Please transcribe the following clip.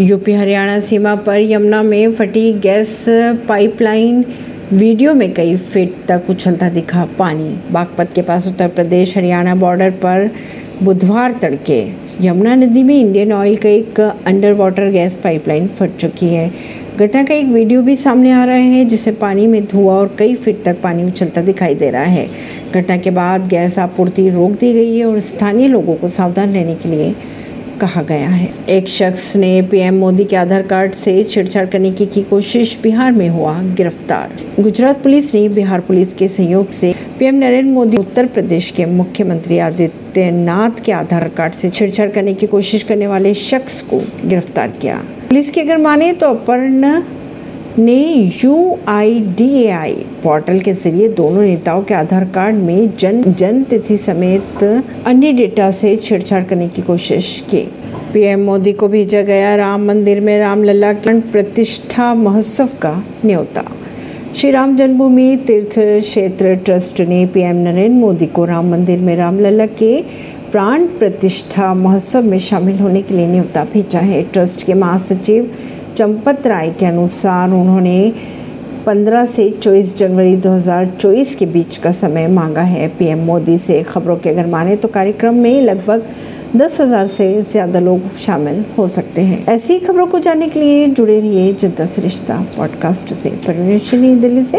UP Haryana सीमा पर यमुना में फटी गैस पाइपलाइन, वीडियो में कई फीट तक उछलता दिखा पानी। बागपत के पास उत्तर प्रदेश हरियाणा बॉर्डर पर बुधवार तड़के यमुना नदी में इंडियन ऑयल का एक अंडर वाटर गैस पाइपलाइन फट चुकी है। घटना का एक वीडियो भी सामने आ रहा है जिससे पानी में धुआँ और कई फीट तक पानी उछलता दिखाई दे रहा है। घटना के बाद गैस आपूर्ति रोक दी गई है और स्थानीय लोगों को सावधान रहने के लिए कहा गया है। एक शख्स ने पीएम मोदी के आधार कार्ड से छेड़छाड़ करने की, की कोशिश बिहार में हुआ गिरफ़्तार। गुजरात पुलिस ने बिहार पुलिस के सहयोग से पीएम नरेंद्र मोदी उत्तर प्रदेश के मुख्यमंत्री आदित्यनाथ के आधार कार्ड से छेड़छाड़ करने की कोशिश करने वाले शख्स को गिरफ़्तार किया। पुलिस की अगर माने तो अपर्ण ने U I D A I portal के ज़रिए दोनों नेताओं के आधार कार्ड में जन जन्म तिथि समेत अन्य डेटा से छेड़छाड़ करने की कोशिश की। पीएम मोदी को भेजा गया राम मंदिर में रामलला के प्रतिष्ठा महोत्सव का न्योता। श्री राम जन्मभूमि तीर्थ क्षेत्र ट्रस्ट ने पीएम नरेंद्र मोदी को राम मंदिर में रामलला के प्राण प्रतिष्ठा महोत्सव में शामिल होने के लिए न्योता भेजा है। ट्रस्ट के महासचिव चंपत राय के अनुसार उन्होंने 15 से 24 जनवरी 2024 के बीच का समय मांगा है। पीएम मोदी से खबरों के अगर माने तो कार्यक्रम में लगभग दस हज़ार से ज़्यादा लोग शामिल हो सकते हैं। ऐसी खबरों को जानने के लिए जुड़े रहिए जनता से रिश्ता पॉडकास्ट से। परवीन दिल्ली से।